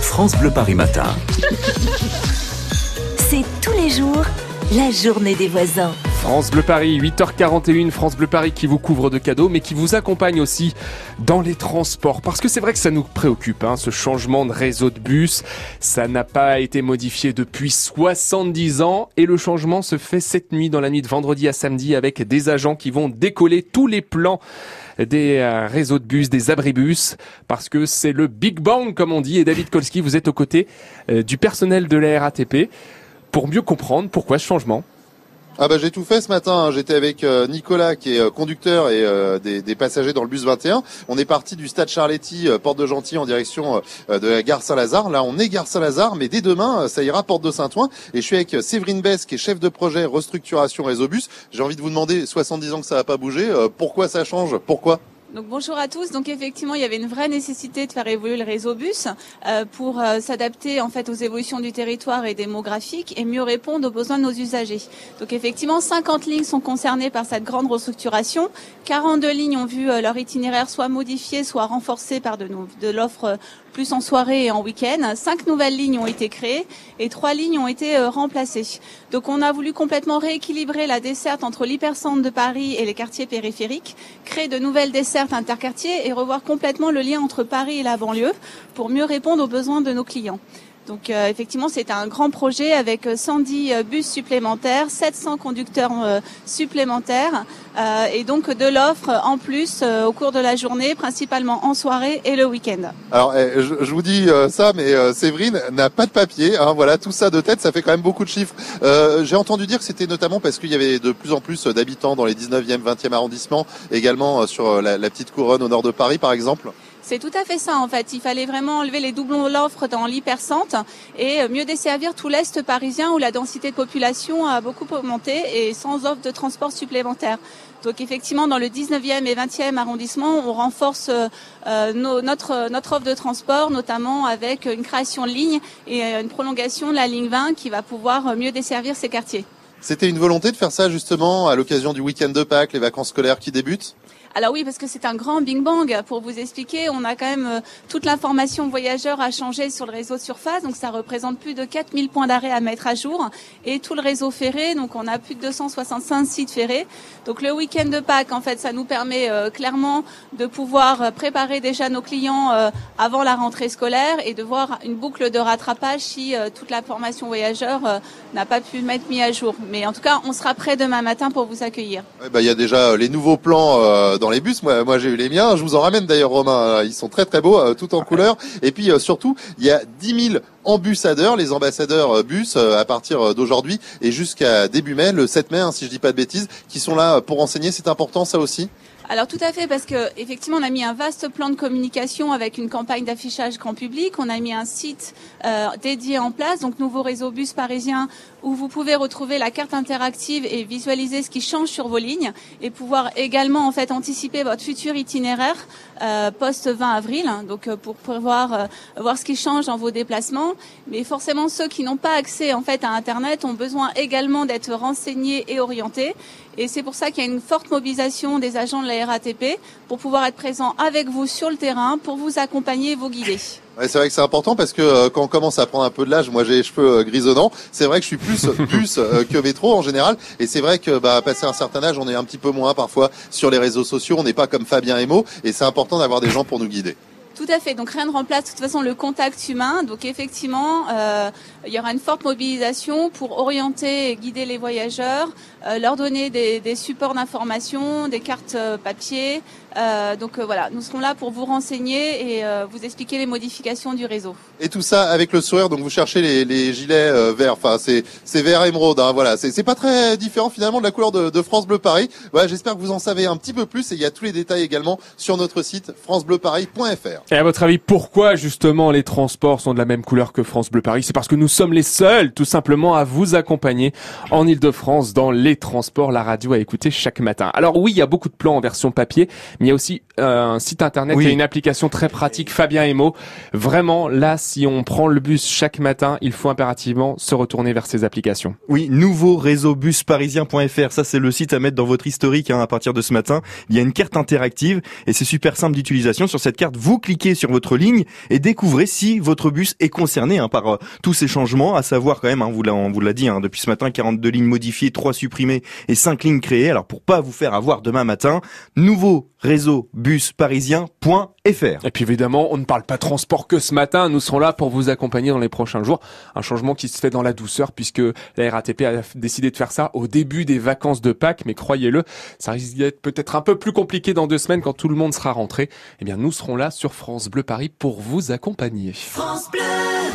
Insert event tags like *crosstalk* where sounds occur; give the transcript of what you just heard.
France Bleu Paris Matin. C'est tous les jours la journée des voisins. France Bleu Paris, 8h41, France Bleu Paris qui vous couvre de cadeaux, mais qui vous accompagne aussi dans les transports. Parce que c'est vrai que ça nous préoccupe, hein, ce changement de réseau de bus. Ça n'a pas été modifié depuis 70 ans et le changement se fait cette nuit, dans la nuit de vendredi à samedi, avec des agents qui vont décoller tous les plans des euh, réseaux de bus, des abribus, parce que c'est le Big Bang, comme on dit. Et David Kolski, vous êtes aux côtés euh, du personnel de la RATP pour mieux comprendre pourquoi ce changement. Ah bah j'ai tout fait ce matin. Hein. J'étais avec euh, Nicolas qui est conducteur et des, des, passagers dans le bus 21. On est parti du stade Charletti, porte de Gentil, en direction de la gare Saint-Lazare. Là, on est gare Saint-Lazare, mais dès demain, ça ira porte de Saint-Ouen. Et je suis avec Séverine Bess, qui est chef de projet restructuration réseau bus. J'ai envie de vous demander, 70 ans que ça n'a pas bougé, pourquoi ça change? Pourquoi? Donc bonjour à tous. Donc effectivement, il y avait une vraie nécessité de faire évoluer le réseau bus euh, pour euh, s'adapter en fait aux évolutions du territoire et démographique et mieux répondre aux besoins de nos usagers. Donc effectivement, 50 lignes sont concernées par cette grande restructuration. 42 lignes ont vu euh, leur itinéraire soit modifié, soit renforcé par de, l'offre plus en soirée et en week-end. Cinq nouvelles lignes ont été créées et trois lignes ont été euh, remplacées. Donc on a voulu complètement rééquilibrer la desserte entre l'hypercentre de Paris et les quartiers périphériques, créer de nouvelles dessertes interquartiers et revoir complètement le lien entre Paris et la banlieue pour mieux répondre aux besoins de nos clients. Donc euh, effectivement, c'est un grand projet avec 110 euh, bus supplémentaires, 700 conducteurs euh, supplémentaires et donc de l'offre en plus au cours de la journée, principalement en soirée et le week-end. Alors eh, je, vous dis ça, mais Séverine n'a pas de papier. Hein, voilà, tout ça de tête, ça fait quand même beaucoup de chiffres. J'ai entendu dire que c'était notamment parce qu'il y avait de plus en plus d'habitants dans les 19e, 20e arrondissements, également sur la, la petite couronne au nord de Paris, par exemple. C'est tout à fait ça en fait. Il fallait vraiment enlever les doublons de l'offre dans l'hypercentre et mieux desservir tout l'est parisien où la densité de population a beaucoup augmenté et sans offre de transport supplémentaire. Donc effectivement, dans le 19e et 20e arrondissement, on renforce euh, notre, notre offre de transport, notamment avec une création de ligne et une prolongation de la ligne 20 qui va pouvoir mieux desservir ces quartiers. C'était une volonté de faire ça justement à l'occasion du week-end de Pâques, les vacances scolaires qui débutent alors oui, parce que c'est un grand Bing Bang. Pour vous expliquer, on a quand même euh, toute l'information voyageur à changer sur le réseau de surface. Donc ça représente plus de 4000 points d'arrêt à mettre à jour. Et tout le réseau ferré, donc on a plus de 265 sites ferrés. Donc le week-end de Pâques, en fait, ça nous permet euh, clairement de pouvoir euh, préparer déjà nos clients avant la rentrée scolaire et de voir une boucle de rattrapage si toute la formation voyageur n'a pas pu mettre mis à jour. Mais en tout cas, on sera prêt demain matin pour vous accueillir. Bah, il y a déjà les nouveaux plans dans les bus. Moi, moi j'ai eu les miens. Je vous en ramène d'ailleurs, Romain. Ils sont très très beaux, euh, tout en couleur. Et puis euh, surtout, il y a 10 000 ambassadeurs, les ambassadeurs euh, bus à partir d'aujourd'hui et jusqu'à début mai, le 7 mai, hein, si je dis pas de bêtises, qui sont là pour enseigner. C'est important, ça aussi? Alors tout à fait, parce que effectivement, on a mis un vaste plan de communication avec une campagne d'affichage grand public. On a mis un site euh, dédié en place, donc nouveau réseau bus parisien, où vous pouvez retrouver la carte interactive et visualiser ce qui change sur vos lignes, et pouvoir également en fait anticiper votre futur itinéraire euh, post 20 avril, hein, donc euh, pour pouvoir euh, voir ce qui change dans vos déplacements. Mais forcément, ceux qui n'ont pas accès en fait à Internet ont besoin également d'être renseignés et orientés. Et c'est pour ça qu'il y a une forte mobilisation des agents de la RATP pour pouvoir être présents avec vous sur le terrain, pour vous accompagner et vous guider. Ouais, c'est vrai que c'est important parce que euh, quand on commence à prendre un peu de l'âge, moi j'ai les cheveux euh, grisonnants, c'est vrai que je suis plus *laughs* plus euh, que métro en général et c'est vrai que bah passer un certain âge, on est un petit peu moins parfois sur les réseaux sociaux, on n'est pas comme Fabien Emo et c'est important d'avoir des gens pour nous guider. Tout à fait. Donc rien ne remplace de toute façon le contact humain. Donc effectivement, euh, il y aura une forte mobilisation pour orienter et guider les voyageurs, euh, leur donner des, des supports d'information, des cartes euh, papier. Euh, donc euh, voilà, nous serons là pour vous renseigner et vous expliquer les modifications du réseau. Et tout ça avec le sourire. Donc vous cherchez les, les gilets verts. Enfin c'est c'est vert émeraude. Hein, voilà, c'est c'est pas très différent finalement de la couleur de, de France Bleu Paris. Voilà, j'espère que vous en savez un petit peu plus et il y a tous les détails également sur notre site francebleuparis.fr. Et à votre avis, pourquoi justement les transports sont de la même couleur que France Bleu Paris? C'est parce que nous sommes les seuls, tout simplement, à vous accompagner en Ile-de-France dans les transports, la radio à écouter chaque matin. Alors oui, il y a beaucoup de plans en version papier, mais il y a aussi euh, un site internet et une application très pratique, Fabien Emo. Vraiment, là, si on prend le bus chaque matin, il faut impérativement se retourner vers ces applications. Oui, nouveau réseau busparisien.fr, ça c'est le site à mettre dans votre historique hein, à partir de ce matin. Il y a une carte interactive et c'est super simple d'utilisation. Sur cette carte, vous cliquez cliquez sur votre ligne et découvrez si votre bus est concerné hein, par euh, tous ces changements, à savoir quand même, hein, vous on vous l'a dit hein, depuis ce matin, 42 lignes modifiées, 3 supprimées et 5 lignes créées. Alors pour pas vous faire avoir demain matin, nouveau réseau bus parisien.fr. Et puis évidemment, on ne parle pas transport que ce matin. Nous serons là pour vous accompagner dans les prochains jours. Un changement qui se fait dans la douceur puisque la RATP a décidé de faire ça au début des vacances de Pâques. Mais croyez-le, ça risque d'être peut-être un peu plus compliqué dans deux semaines quand tout le monde sera rentré. Eh bien, nous serons là sur France Bleu Paris pour vous accompagner. France Bleu